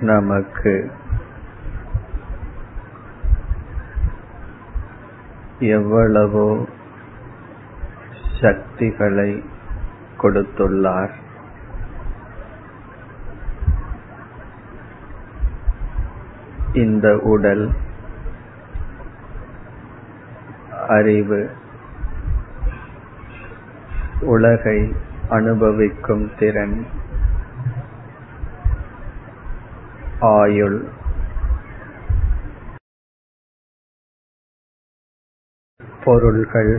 நமக்கு எவ்வளவோ சக்திகளை கொடுத்துள்ளார். இந்த உடல் அறிவு உலகை அனுபவிக்கும் திறன் ஆயுள் பொருள்கள்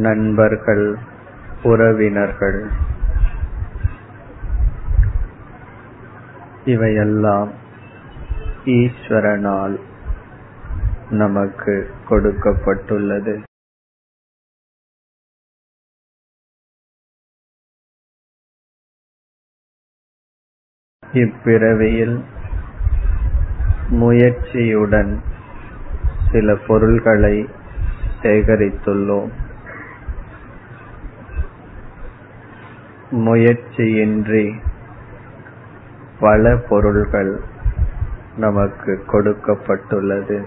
நண்பர்கள் உறவினர்கள் இவையெல்லாம் ஈஸ்வரனால் நமக்கு கொடுக்கப்பட்டுள்ளது இப்பிறவியில் முயற்சியுடன் சில பொருள்களை சேகரித்துள்ளோம். முயற்சியின்றி பல பொருள்கள் நமக்கு கொடுக்கப்பட்டுள்ளது.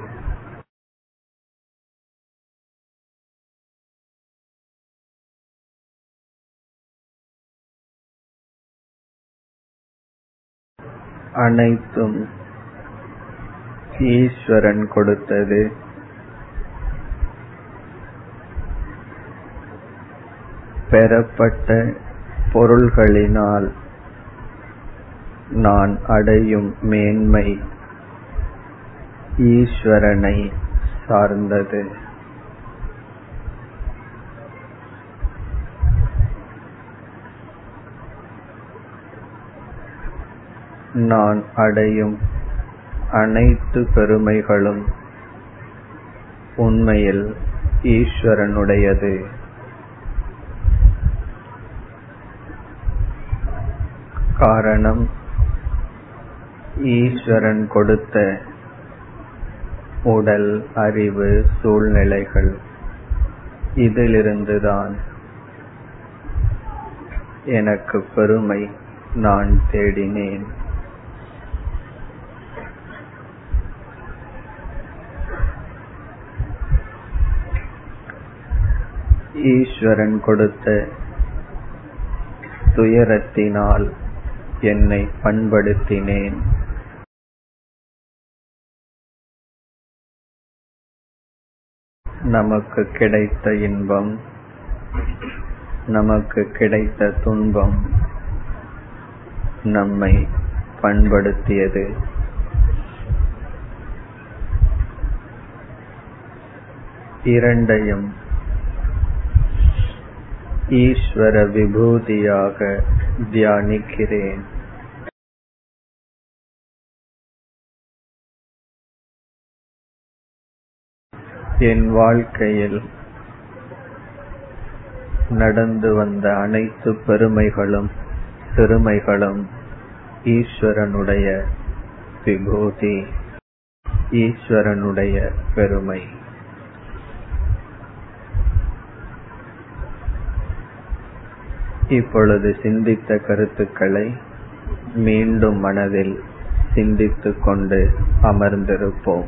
அனைத்தும் ஈஸ்வரன் கொடுத்தது. பெறப்பட்ட பொருள்களினால் நான் அடையும் மேன்மை ஈஸ்வரனை சார்ந்தது. நான் அடையும் அனைத்து பெருமைகளும் உண்மையில் ஈஸ்வரனுடையது. காரணம் ஈஸ்வரன் கொடுத்த உடல் அறிவு சூழ்நிலைகள் இதிலிருந்துதான் எனக்கு பெருமை நான் தேடினேன். ஈஸ்வரன் கொடுத்த துயரத்தினால் என்னை பண்படுத்தினேன். நமக்கு கிடைத்த இன்பம் நமக்கு கிடைத்த துன்பம் நம்மை பண்படுத்தியது. இரண்டையும் ஈஸ்வர விபூதியாக தியானிக்கிறேன். என் வாழ்க்கையில் நடந்து வந்த அனைத்து பெருமைகளும் பெருமைகளும் ஈஸ்வரனுடைய விபூதி ஈஸ்வரனுடைய பெருமை. இப்பொழுது சிந்தித்த கருத்துக்களை மீண்டும் மனதில் சிந்தித்துக் கொண்டு அமர்ந்திருப்போம்.